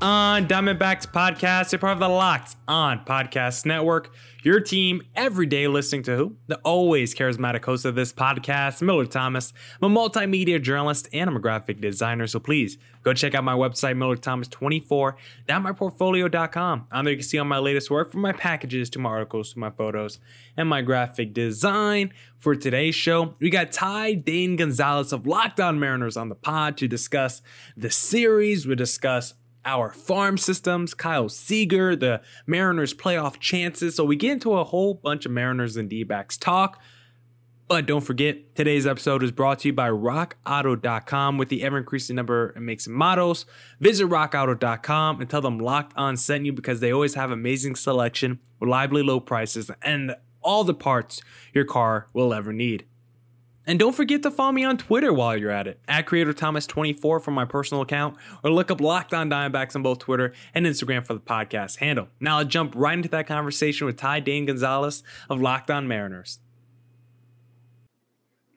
On Diamondbacks podcast. You're part of the Locked On Podcast Network. Your team every day listening to who? The always charismatic host of this podcast, Miller Thomas. I'm a multimedia journalist and I'm a graphic designer. So please go check out my website, MillerThomas24.myportfolio.com. On there you can see all my latest work from my packages to my articles to my photos and my graphic design. For today's show, we got Ty Dane Gonzalez of Locked On Mariners on the pod to discuss the series. We discuss our farm systems, Kyle Seager, the Mariners playoff chances. So we get into a whole bunch of Mariners and D-backs talk. But don't forget, today's episode is brought to you by RockAuto.com with the ever increasing number of makes and models. Visit RockAuto.com and tell them Locked On sent you because they always have amazing selection, reliably low prices, and all the parts your car will ever need. And don't forget to follow me on Twitter while you're at it, at Creator Thomas24 for my personal account, or look up Locked On Diamondbacks on both Twitter and Instagram for the podcast handle. Now I'll jump right into that conversation with Ty Dane Gonzalez of Locked On Mariners.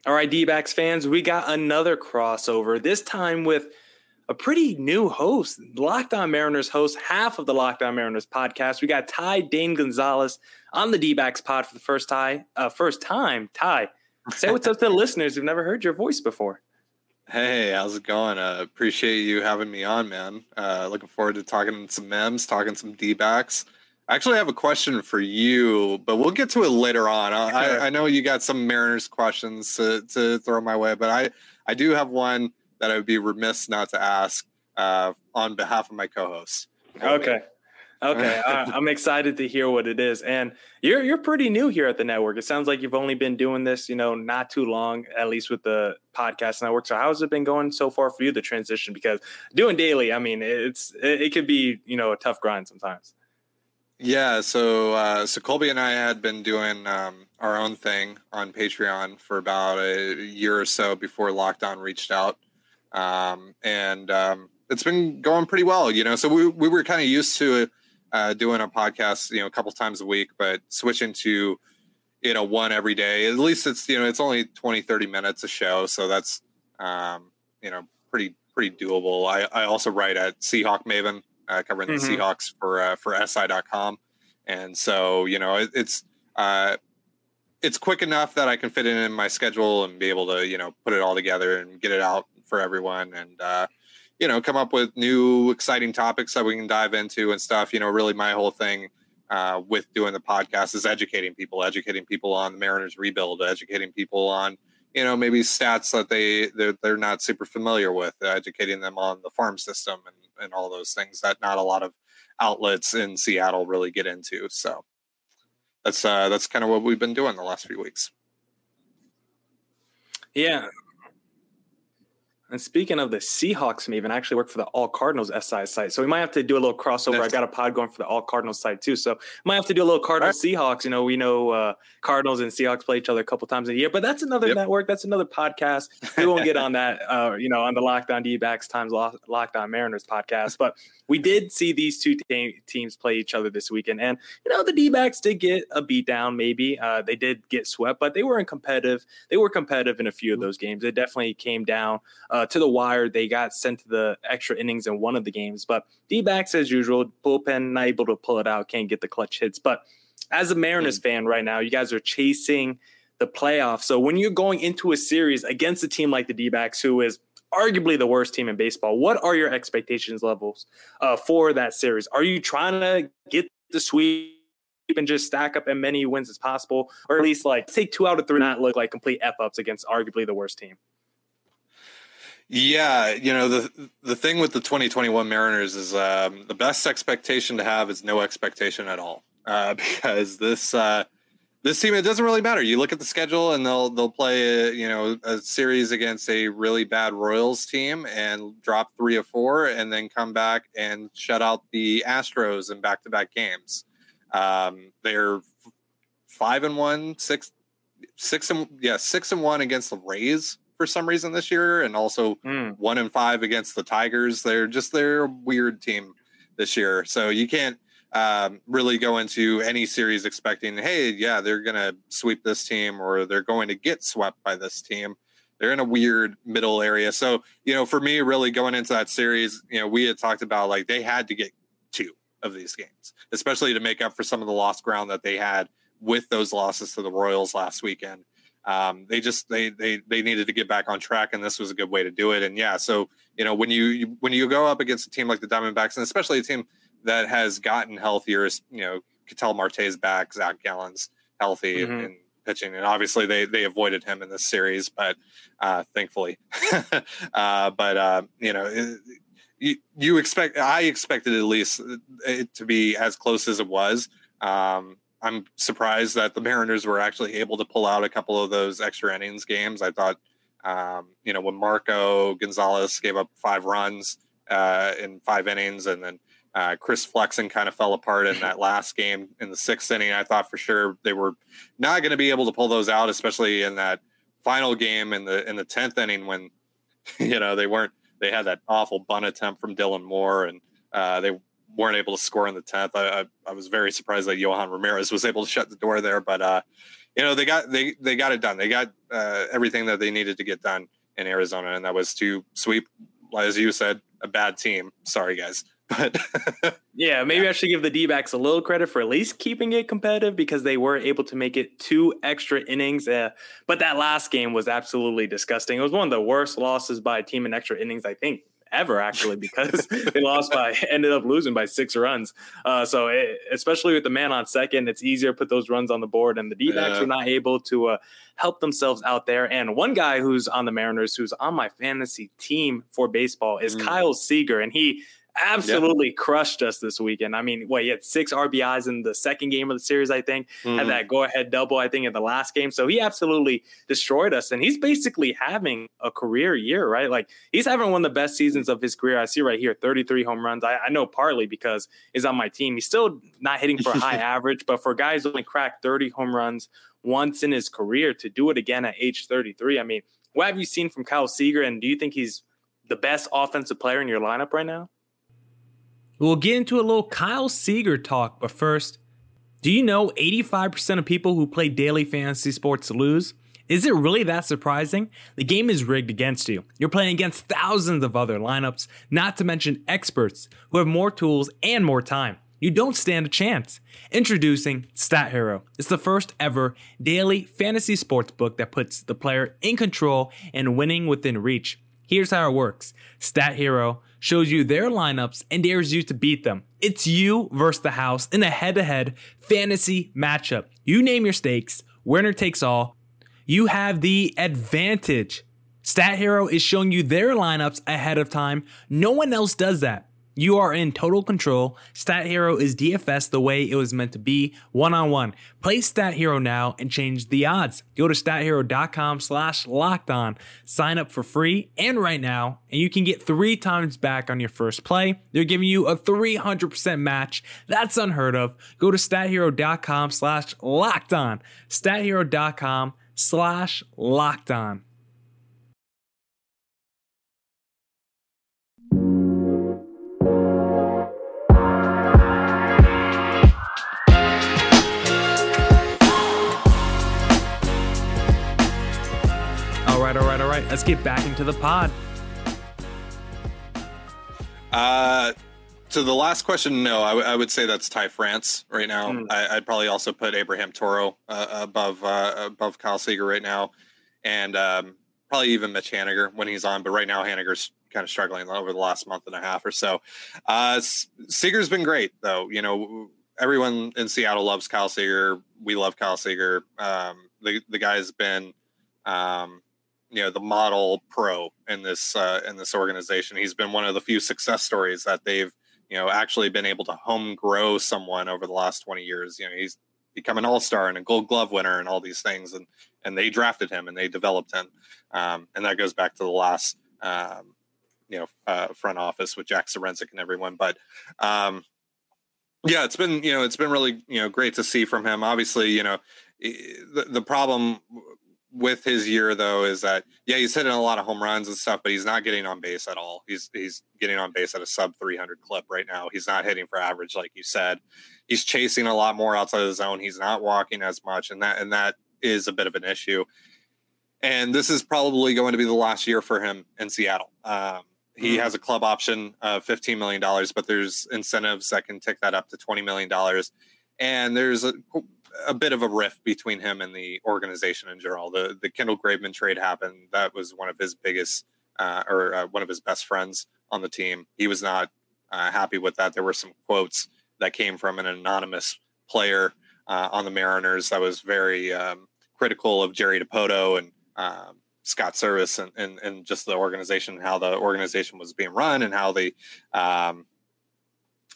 All right, D-backs fans, we got another crossover. This time with a pretty new host, Locked On Mariners host, half of the Locked On Mariners podcast. We got Ty Dane Gonzalez on the D-backs pod for the first time. Uh, first time, Ty Say what's up to the listeners who've never heard your voice before. Hey, how's it going? Uh, appreciate you having me on, man. Uh, looking forward to talking some mems, talking some D backs. I actually have a question for you, but we'll get to it later on. I, I know you got some Mariners questions to, to, throw my way, but I, I do have one that I would be remiss not to ask uh, on behalf of my co hosts. Okay. Okay, I'm excited to hear what it is. And you're you're pretty new here at the network. It sounds like you've only been doing this, you know, not too long, at least with the podcast network. So how's it been going so far for you the transition? Because doing daily, I mean, it's it, it could be you know a tough grind sometimes. Yeah, so uh, so Colby and I had been doing um, our own thing on Patreon for about a year or so before Locked On reached out, um, and um, it's been going pretty well. You know, so we we were kind of used to it uh, doing a podcast, you know, a couple times a week, but switching to, you know, one every day, at least it's, you know, it's only 20, 30 minutes a show. So that's, um, you know, pretty, pretty doable. I, I also write at Seahawk Maven, uh, covering mm-hmm. the Seahawks for, uh, for SI.com. And so, you know, it, it's, uh, it's quick enough that I can fit it in my schedule and be able to, you know, put it all together and get it out for everyone. And, uh, you know, come up with new exciting topics that we can dive into and stuff. You know, really my whole thing uh, with doing the podcast is educating people, educating people on the Mariners rebuild, educating people on, you know, maybe stats that they they're, they're not super familiar with, educating them on the farm system and, and all those things that not a lot of outlets in Seattle really get into. So that's uh, that's kind of what we've been doing the last few weeks. Yeah, and speaking of the Seahawks, Maven, I actually work for the All Cardinals SI site. So we might have to do a little crossover. That's I got a pod going for the All Cardinals site too. So might have to do a little Cardinals right. Seahawks. You know, we know uh, Cardinals and Seahawks play each other a couple times a year, but that's another yep. network. That's another podcast. We won't get on that, uh, you know, on the Locked On D backs times Locked On Mariners podcast. But we did see these two te- teams play each other this weekend. And, you know, the D backs did get a beat down, maybe. Uh, they did get swept, but they were in competitive. They were competitive in a few of mm-hmm. those games. It definitely came down uh, to the wire. They got sent to the extra innings in one of the games, but D backs as usual, bullpen not able to pull it out, can't get the clutch hits. But as a Mariners mm. fan right now, you guys are chasing the playoffs. So when you're going into a series against a team like the D backs, who is arguably the worst team in baseball, what are your expectations levels uh, for that series? Are you trying to get the sweep? and just stack up as many wins as possible, or at least like take two out of three, not look like complete f ups against arguably the worst team. Yeah, you know the the thing with the 2021 Mariners is um, the best expectation to have is no expectation at all, uh, because this uh, this team it doesn't really matter. You look at the schedule and they'll they'll play a, you know a series against a really bad Royals team and drop three or four and then come back and shut out the Astros in back to back games. Um, they're five and one, six six and yeah six and one against the Rays for some reason this year, and also mm. one and five against the Tigers. They're just they're a weird team this year, so you can't um, really go into any series expecting, hey, yeah, they're going to sweep this team or they're going to get swept by this team. They're in a weird middle area. So, you know, for me, really going into that series, you know, we had talked about like they had to get two of these games, especially to make up for some of the lost ground that they had with those losses to the Royals last weekend. Um, they just they they they needed to get back on track, and this was a good way to do it. And yeah, so you know when you when you go up against a team like the Diamondbacks, and especially a team that has gotten healthier. You know, Ketel Marte's back, Zach Gallen's healthy mm-hmm. and, and, pitching, and obviously they they avoided him in this series, but uh, thankfully, uh, but uh, you know. It, you, you expect I expected at least it to be as close as it was. Um, I'm surprised that the Mariners were actually able to pull out a couple of those extra innings games. I thought, um, you know, when Marco Gonzalez gave up five runs uh, in five innings, and then uh, Chris Flexen kind of fell apart in that last game in the sixth inning. I thought for sure they were not going to be able to pull those out, especially in that final game in the in the tenth inning when you know they weren't they had that awful bunt attempt from Dylan Moore and uh, they weren't able to score in the tenth. I, I, I, was very surprised that Yohan Ramirez was able to shut the door there, but uh, you know they got they they got it done. They got uh, everything that they needed to get done in Arizona, and that was to sweep, as you said, a bad team. Sorry, guys. But yeah, maybe I should give the D backs a little credit for at least keeping it competitive because they were able to make it two extra innings. Uh, but that last game was absolutely disgusting. It was one of the worst losses by a team in extra innings, I think, ever actually because they lost by ended up losing by six runs. Uh, so it, especially with the man on second, it's easier to put those runs on the board, and the D backs yeah. were not able to uh, help themselves out there. And one guy who's on the Mariners, who's on my fantasy team for baseball, is mm. Kyle Seager, and he absolutely yep. crushed us this weekend. I mean, what he had six RBIs in the second game of the series, I think, mm-hmm. had that go ahead double, I think, in the last game. So he absolutely destroyed us. And he's basically having a career year, right? Like he's having one of the best seasons of his career. I see right here 33 home runs. I, I know partly because he's on my team. He's still not hitting for a high average, but for guys only cracked 30 home runs once in his career to do it again at age 33, I mean, what have you seen from Kyle Seager? And do you think he's the best offensive player in your lineup right now? We'll get into a little Kyle Seager talk, but first, do you know 85% of people who play daily fantasy sports lose? Is it really that surprising? The game is rigged against you. You're playing against thousands of other lineups, not to mention experts who have more tools and more time. You don't stand a chance. Introducing Stat Hero. It's the first ever daily fantasy sports book that puts the player in control and winning within reach. Here's how it works Stat Hero shows you their lineups and dares you to beat them. It's you versus the house in a head to head fantasy matchup. You name your stakes, winner takes all. You have the advantage. Stat Hero is showing you their lineups ahead of time. No one else does that. You are in total control. Stat Hero is DFS the way it was meant to be, one on one. Play Stat Hero now and change the odds. Go to stathero.com slash locked on. Sign up for free and right now, and you can get three times back on your first play. They're giving you a 300% match. That's unheard of. Go to stathero.com slash locked on. Stathero.com slash locked on. Right, all right, all right. Let's get back into the pod. Uh, to the last question, no, I, w- I would say that's Ty France right now. Mm. I, would probably also put Abraham Toro uh, above uh, above Kyle Seager right now, and um, probably even Mitch Haniger when he's on. But right now, Haniger's kind of struggling over the last month and a half or so. Uh, Seager's been great though. You know, everyone in Seattle loves Kyle Seager. We love Kyle Seager. Um, the the guy's been um, you know the model pro in this uh, in this organization. He's been one of the few success stories that they've you know actually been able to home grow someone over the last 20 years. You know he's become an all-star and a gold glove winner and all these things and and they drafted him and they developed him um, and that goes back to the last um, you know uh, front office with Jack Zduriencik and everyone but um, yeah it's been you know it's been really you know great to see from him obviously you know the, the problem with his year though is that yeah he's hitting a lot of home runs and stuff but he's not getting on base at all. He's he's getting on base at a sub 300 clip right now. He's not hitting for average like you said. He's chasing a lot more outside of the zone. He's not walking as much and that and that is a bit of an issue. And this is probably going to be the last year for him in seattle. Um, he mm-hmm. has a club option of $15 million but there's incentives that can tick that up to $20 million and there's a a bit of a rift between him and the organization in general. The the Kendall Graveman trade happened. That was one of his biggest uh, or uh, one of his best friends on the team. He was not uh, happy with that. There were some quotes that came from an anonymous player uh, on the Mariners that was very um, critical of Jerry Dipoto and um, Scott Servais and, and, and just the organization, how the organization was being run, and how the um,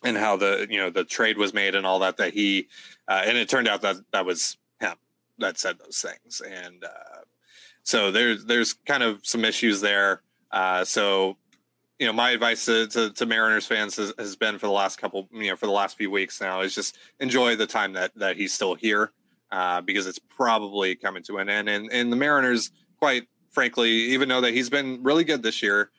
and how the you know the trade was made and all that that he uh, and it turned out that that was him that said those things. And uh, so there's there's kind of some issues there. Uh, so you know my advice to, to, to mariners fans has, has, been for the last couple you know for the last few weeks now is just enjoy the time that that he's still here uh, because it's probably coming to an end. And and the mariners quite frankly even though that he's been really good this year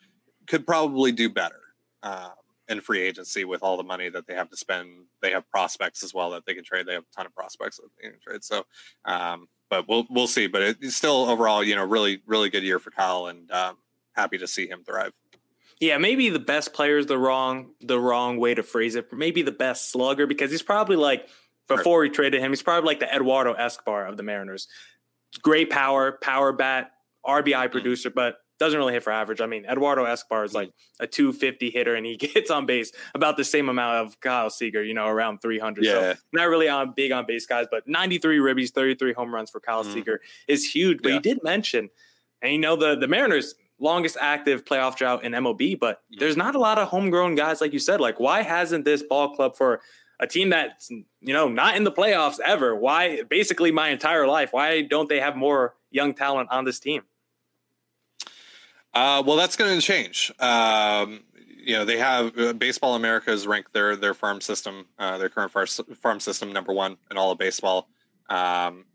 could probably do better. Um, in free agency with all the money that they have to spend. They have prospects as well that they can trade. They have a ton of prospects that they can trade. So, um, but we'll we'll see. But it's still overall, you know, really really good year for Kyle, and um, happy to see him thrive. Yeah, maybe the best player is the wrong the wrong way to phrase it. Maybe the best slugger because he's probably like before we traded him, he's probably like the Eduardo Escobar of the Mariners. Great power, power bat, RBI mm. producer, mm-hmm. but doesn't really hit for average. I mean, Eduardo Escobar is like a 250 hitter and he gets on base about the same amount of Kyle Seager, you know, around 300. Yeah. So not really on big on base guys, but 93 ribbies, 33 home runs for Kyle mm. Seager is huge. But yeah. you did mention, and you know, the, the Mariners longest active playoff drought in MLB, but mm. there's not a lot of homegrown guys, like you said. Like, why hasn't this ball club for a team that's, you know, not in the playoffs ever? Why basically my entire life? Why don't they have more young talent on this team? Uh, well, that's going to change. Um, you know, they have uh, Baseball America has ranked their their farm system, uh, their current far, farm system, number one in all of baseball. Um,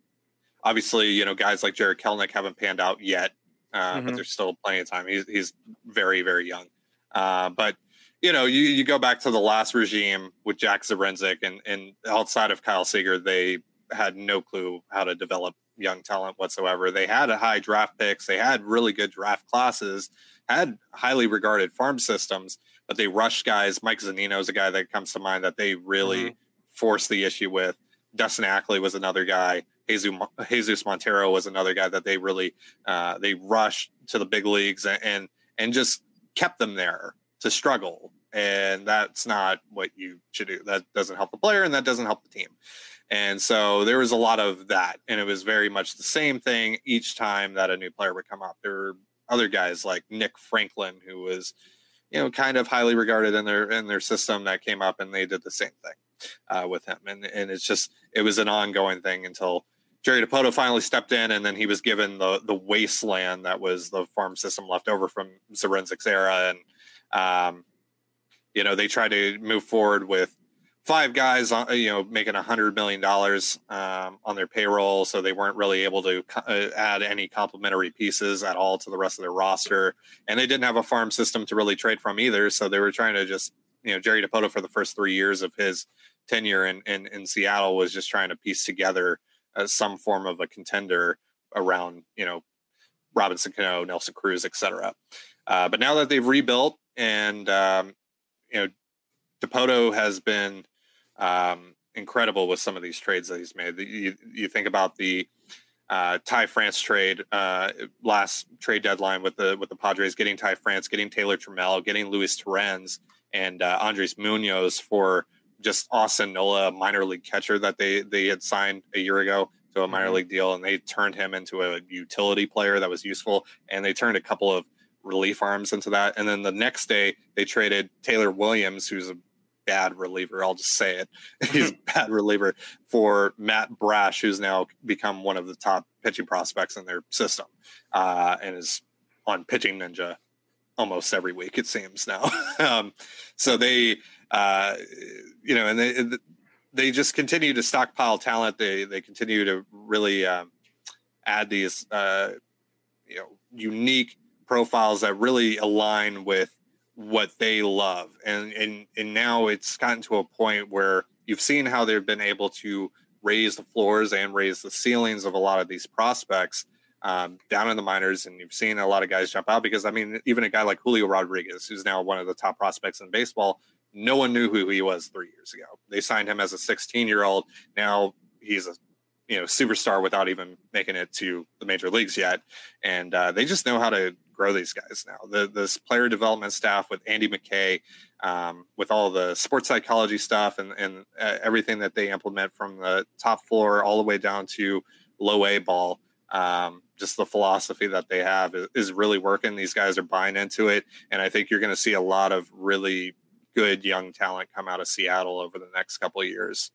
obviously, you know, guys like Jared Kelenic haven't panned out yet, uh, mm-hmm. but there's still plenty of time. He's he's very very young, uh, but you know, you, you go back to the last regime with Jack Zduriencik and and outside of Kyle Seager, they had no clue how to develop young talent whatsoever. They had a high draft picks, they had really good draft classes, had highly regarded farm systems, but they rushed guys. Mike Zunino is a guy that comes to mind that they really mm-hmm. forced the issue with. Dustin Ackley was another guy. Jesus, Jesus Montero was another guy that they really uh, they rushed to the big leagues and, and and just kept them there to struggle. And that's not what you should do. That doesn't help the player, and that doesn't help the team. And so there was a lot of that. And it was very much the same thing each time that a new player would come up. There were other guys like Nick Franklin, who was, you know, kind of highly regarded in their in their system that came up and they did the same thing uh, with him. And and it's just it was an ongoing thing until Jerry Dipoto finally stepped in and then he was given the the wasteland that was the farm system left over from Zduriencik's era. And um, you know, they tried to move forward with five guys, you know, making a hundred million dollars um, on their payroll, so they weren't really able to uh, add any complementary pieces at all to the rest of their roster, and they didn't have a farm system to really trade from either. So they were trying to just, you know, Jerry Dipoto for the first three years of his tenure in in, in Seattle was just trying to piece together uh, some form of a contender around, you know, Robinson Cano, Nelson Cruz, etc. Uh, but now that they've rebuilt and um, you know Dipoto has been um, incredible with some of these trades that he's made. You, you think about the uh, Ty France trade uh, last trade deadline with the with the Padres getting Ty France, getting Taylor Trammell, getting Luis Torrens and uh, Andres Munoz for just Austin Nola, minor league catcher that they they had signed a year ago to a minor mm-hmm. league deal, and they turned him into a utility player that was useful, and they turned a couple of relief arms into that, and then the next day they traded Taylor Williams, who's a bad reliever. I'll just say it. He's a bad reliever for Matt Brash, who's now become one of the top pitching prospects in their system, uh, and is on Pitching Ninja almost every week. It seems now. um, so they, uh, you know, and they they just continue to stockpile talent. They they continue to really um, add these uh, you know unique profiles that really align with what they love. And and and now it's gotten to a point where you've seen how they've been able to raise the floors and raise the ceilings of a lot of these prospects um, down in the minors, and you've seen a lot of guys jump out because I mean, even a guy like Julio Rodriguez, who's now one of the top prospects in baseball, no one knew who he was three years ago. They signed him as a 16 year old. Now he's a you know superstar without even making it to the major leagues yet, and uh, they just know how to grow these guys now. The this player development staff with Andy McKay, um, with all the sports psychology stuff and and uh, everything that they implement from the top floor all the way down to low A ball. Um, just the philosophy that they have is, is, really working. These guys are buying into it, and I think you're going to see a lot of really good young talent come out of Seattle over the next couple of years.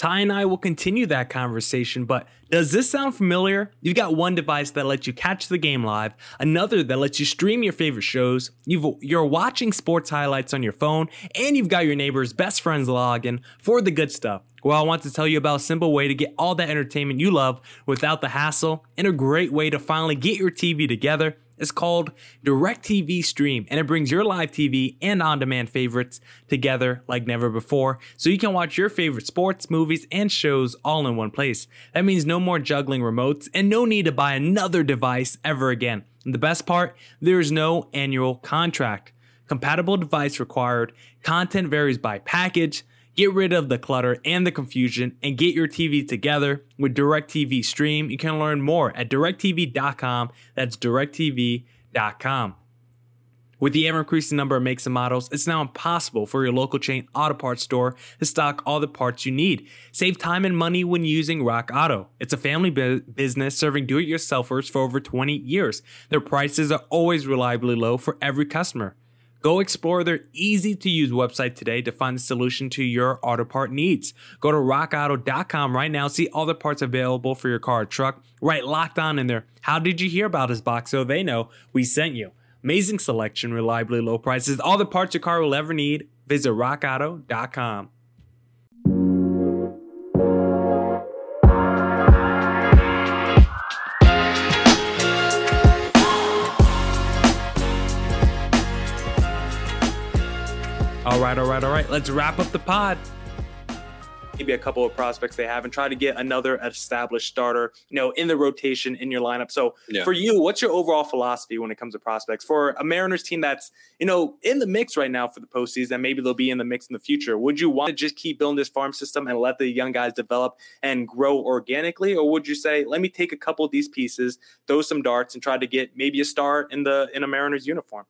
Ty and I will continue that conversation, but does this sound familiar? You've got one device that lets you catch the game live, another that lets you stream your favorite shows, you are watching sports highlights on your phone, and you've got your neighbor's best friend's login for the good stuff. Well, I want to tell you about a simple way to get all that entertainment you love without the hassle, and a great way to finally get your TV together is called DirecTV Stream, and it brings your live TV and on demand favorites together like never before, so you can watch your favorite sports, movies, and shows all in one place. That means no more juggling remotes and no need to buy another device ever again. And the best part, there is no annual contract. Compatible device required, content varies by package. Get rid of the clutter and the confusion and get your TV together with DirecTV Stream. You can learn more at directv.com. That's directv.com. With the ever increasing number of makes and models, it's now impossible for your local chain auto parts store to stock all the parts you need. Save time and money when using Rock Auto. It's a family bu- business serving do it yourselfers for over 20 years. Their prices are always reliably low for every customer. Go explore their easy to use website today to find the solution to your auto part needs. Go to rockauto.com right now, see all the parts available for your car or truck. Write locked on in their. How did you hear about us box so they know we sent you? Amazing selection, reliably low prices, all the parts your car will ever need. Visit rockauto.com. All right, all right, all right. Let's wrap up the pod. Maybe a couple of prospects they have and try to get another established starter, you know, in the rotation in your lineup. So yeah. for you, what's your overall philosophy when it comes to prospects for a Mariners team that's, you know, in the mix right now for the postseason? Maybe they'll be in the mix in the future. Would you want to just keep building this farm system and let the young guys develop and grow organically, or would you say, let me take a couple of these pieces, throw some darts, and try to get maybe a star in the in a Mariners uniform?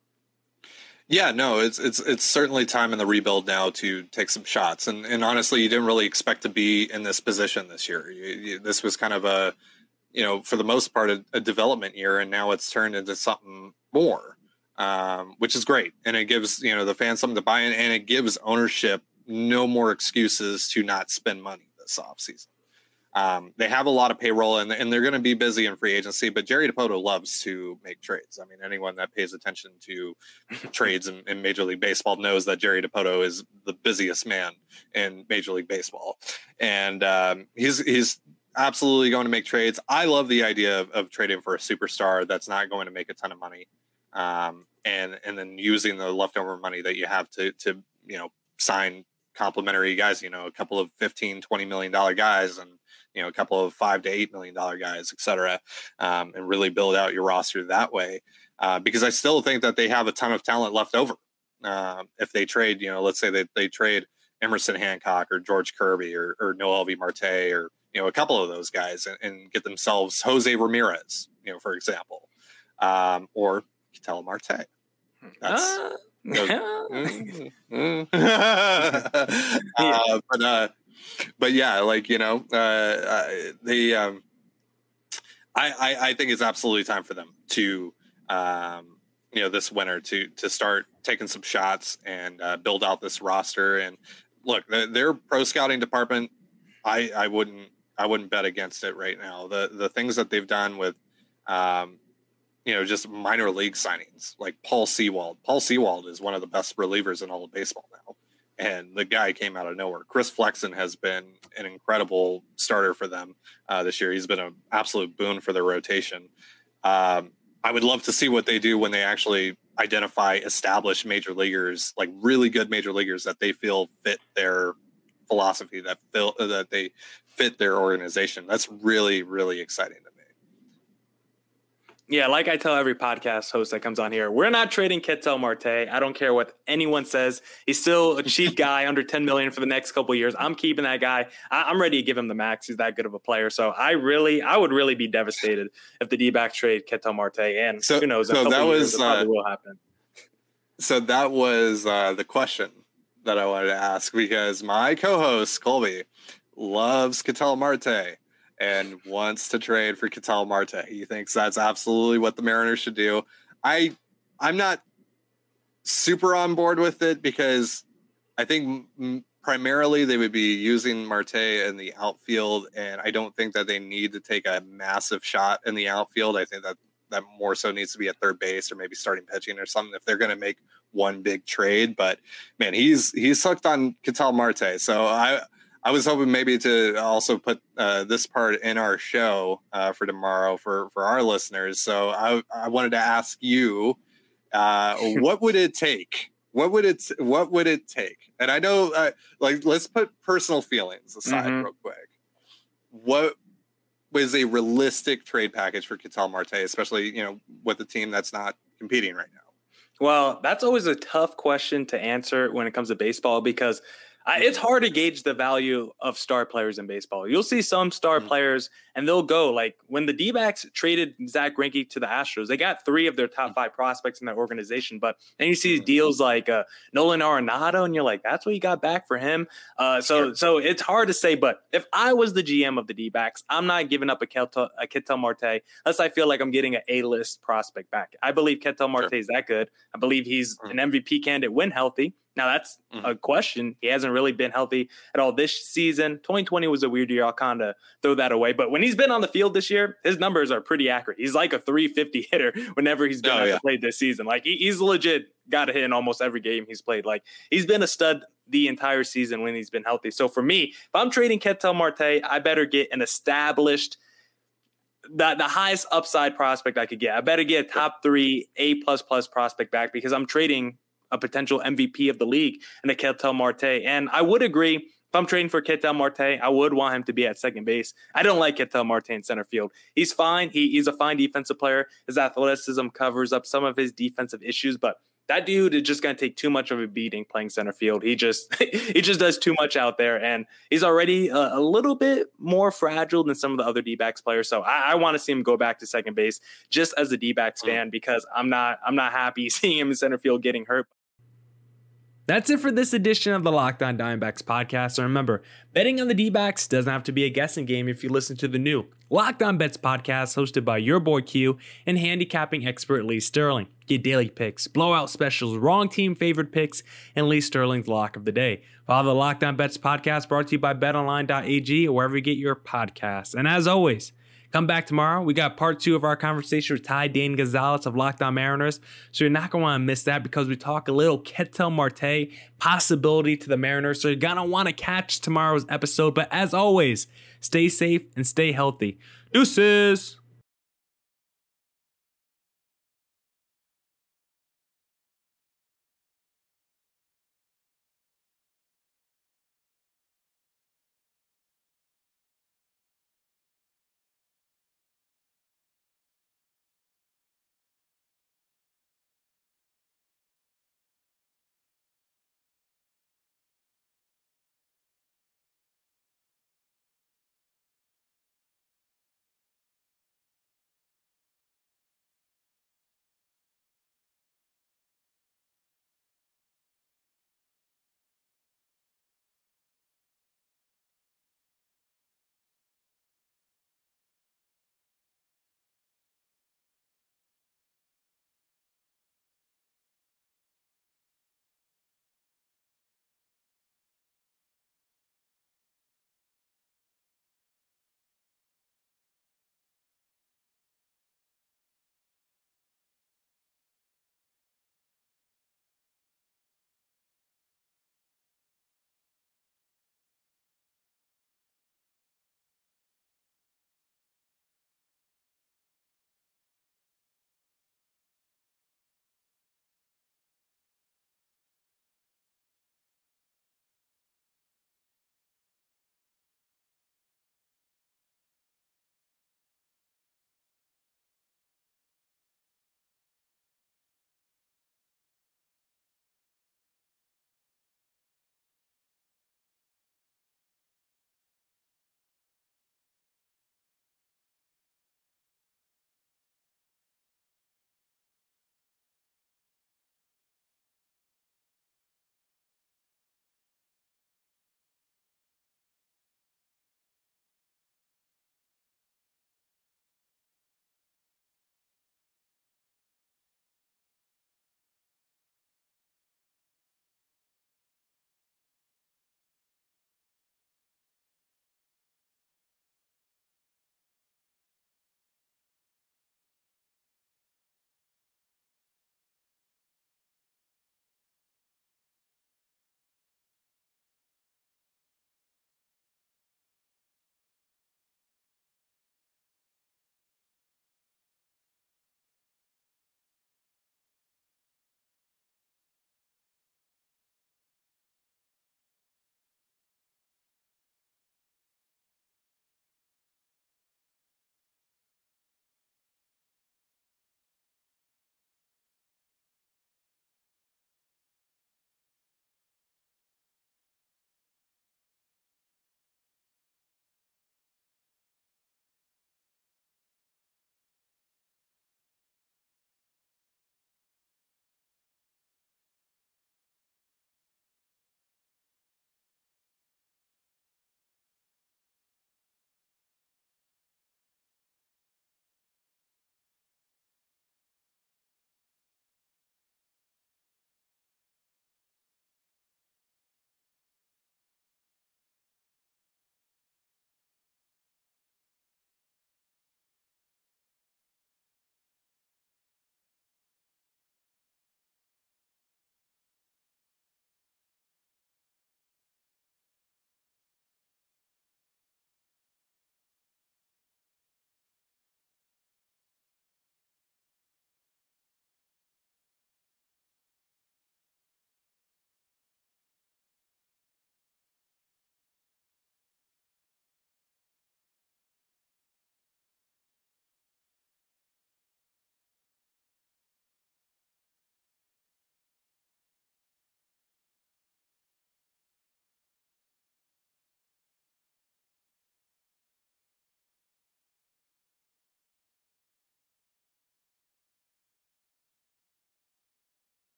Yeah, no, it's it's it's certainly time in the rebuild now to take some shots. And and honestly, you didn't really expect to be in this position this year. You, you, this was kind of a, you know, for the most part, a, a, development year, and now it's turned into something more, um, which is great. And it gives you know the fans something to buy in, and it gives ownership no more excuses to not spend money this offseason. Um, they have a lot of payroll and, and they're going to be busy in free agency, but Jerry Dipoto loves to make trades. I mean, anyone that pays attention to trades in, in, Major League Baseball knows that Jerry Dipoto is the busiest man in Major League Baseball. And um, he's, he's absolutely going to make trades. I love the idea of, of, trading for a superstar that's not going to make a ton of money. Um, and, and then using the leftover money that you have to, to, you know, sign complimentary guys, you know, a couple of 15, 20 million dollar guys and, you know a couple of five to eight million dollar guys, et cetera, um, and really build out your roster that way. Uh, because I still think that they have a ton of talent left over. Uh, if they trade, you know, let's say they, they trade Emerson Hancock or George Kirby or, or Noelvi Marte or you know a couple of those guys and, and get themselves Jose Ramirez, you know, for example, um, or Ketel Marte. That's uh, mm, mm. uh, but uh, but yeah, like you know, uh, uh. Um, I, I, I think it's absolutely time for them to um, you know this winter to to start taking some shots and uh, build out this roster. And look, their, their pro scouting department, I I wouldn't I wouldn't bet against it right now. The the things that they've done with, um, you know, just minor league signings like Paul Sewald. Paul Sewald is one of the best relievers in all of baseball now, and the guy came out of nowhere. Chris Flexen has been an incredible starter for them uh, this year. He's been an absolute boon for their rotation. Um, I would love to see what they do when they actually identify established major leaguers, like really good major leaguers that they feel fit their philosophy, that feel that they fit their organization. That's really really exciting to. Yeah, like I tell every podcast host that comes on here, we're not trading Ketel Marte. I don't care what anyone says. He's still a cheap guy, under 10 million for the next couple years. I'm keeping that guy. I, am ready to give him the max. He's that good of a player. So I really, I would really be devastated if the D-back trade Ketel Marte. And so, who knows? So that was uh, will happen. So that was uh, the question that I wanted to ask because my co-host Colby loves Ketel Marte and wants to trade for Ketel Marte. He thinks that's absolutely what the Mariners should do. I I'm not super on board with it because I think primarily they would be using Marte in the outfield, and I don't think that they need to take a massive shot in the outfield. I think that that more so needs to be at third base or maybe starting pitching or something if they're going to make one big trade. But man, he's he's hooked on Ketel Marte, so I I was hoping maybe to also put uh, this part in our show uh, for tomorrow for for our listeners. So I I wanted to ask you, uh, what would it take? What would it What would it take? And I know, uh, like, let's put personal feelings aside mm-hmm. real quick. What was a realistic trade package for Ketel Marte, especially you know with a team that's not competing right now? Well, that's always a tough question to answer when it comes to baseball because I, it's hard to gauge the value of star players in baseball. You'll see some star mm-hmm. players and they'll go like when the D backs traded Zack Greinke to the Astros, they got three of their top mm-hmm. five prospects in that organization. But then you see mm-hmm. deals like uh, Nolan Arenado, and you're like, that's what you got back for him. Uh, so sure. so it's hard to say. But if I was the GM of the D backs, I'm not giving up a Ketel, a Ketel Marte unless I feel like I'm getting an A list prospect back. I believe Ketel Marte sure. is that good. I believe he's mm-hmm. an MVP candidate when healthy. Now that's mm-hmm. a question. He hasn't really been healthy at all this season. 2020 was a weird year. I'll kind of throw that away. But when he's been on the field this year, his numbers are pretty accurate. He's like a 350 hitter whenever he's been oh, yeah. played this season. Like he, he's legit got a hit in almost every game he's played. Like he's been a stud the entire season when he's been healthy. So for me, if I'm trading Ketel Marte, I better get an established the, the highest upside prospect I could get. I better get a top three A plus plus prospect back because I'm trading a potential MVP of the league and a Ketel Marte. And I would agree if I'm trading for Ketel Marte, I would want him to be at second base. I don't like Ketel Marte in center field. He's fine. He, he's a fine defensive player. His athleticism covers up some of his defensive issues, but that dude is just going to take too much of a beating playing center field. He just he just does too much out there, and he's already a, a little bit more fragile than some of the other D-backs players. So I, I want to see him go back to second base just as a D-backs mm. fan because I'm not I'm not happy seeing him in center field getting hurt. That's it for this edition of the Locked On Diamondbacks podcast. And remember, betting on the D backs doesn't have to be a guessing game if you listen to the new Locked On Bets podcast hosted by your boy Q and handicapping expert Lee Sterling. Get daily picks, blowout specials, wrong team favorite picks, and Lee Sterling's lock of the day. Follow the Locked On Bets podcast brought to you by betonline.ag or wherever you get your podcasts. And as always, Come back tomorrow. We got part two of our conversation with Ty Dane Gonzalez of Locked On Mariners. So you're not going to want to miss that because we talk a little Ketel Marte possibility to the Mariners. So you're going to want to catch tomorrow's episode. But as always, stay safe and stay healthy. Deuces.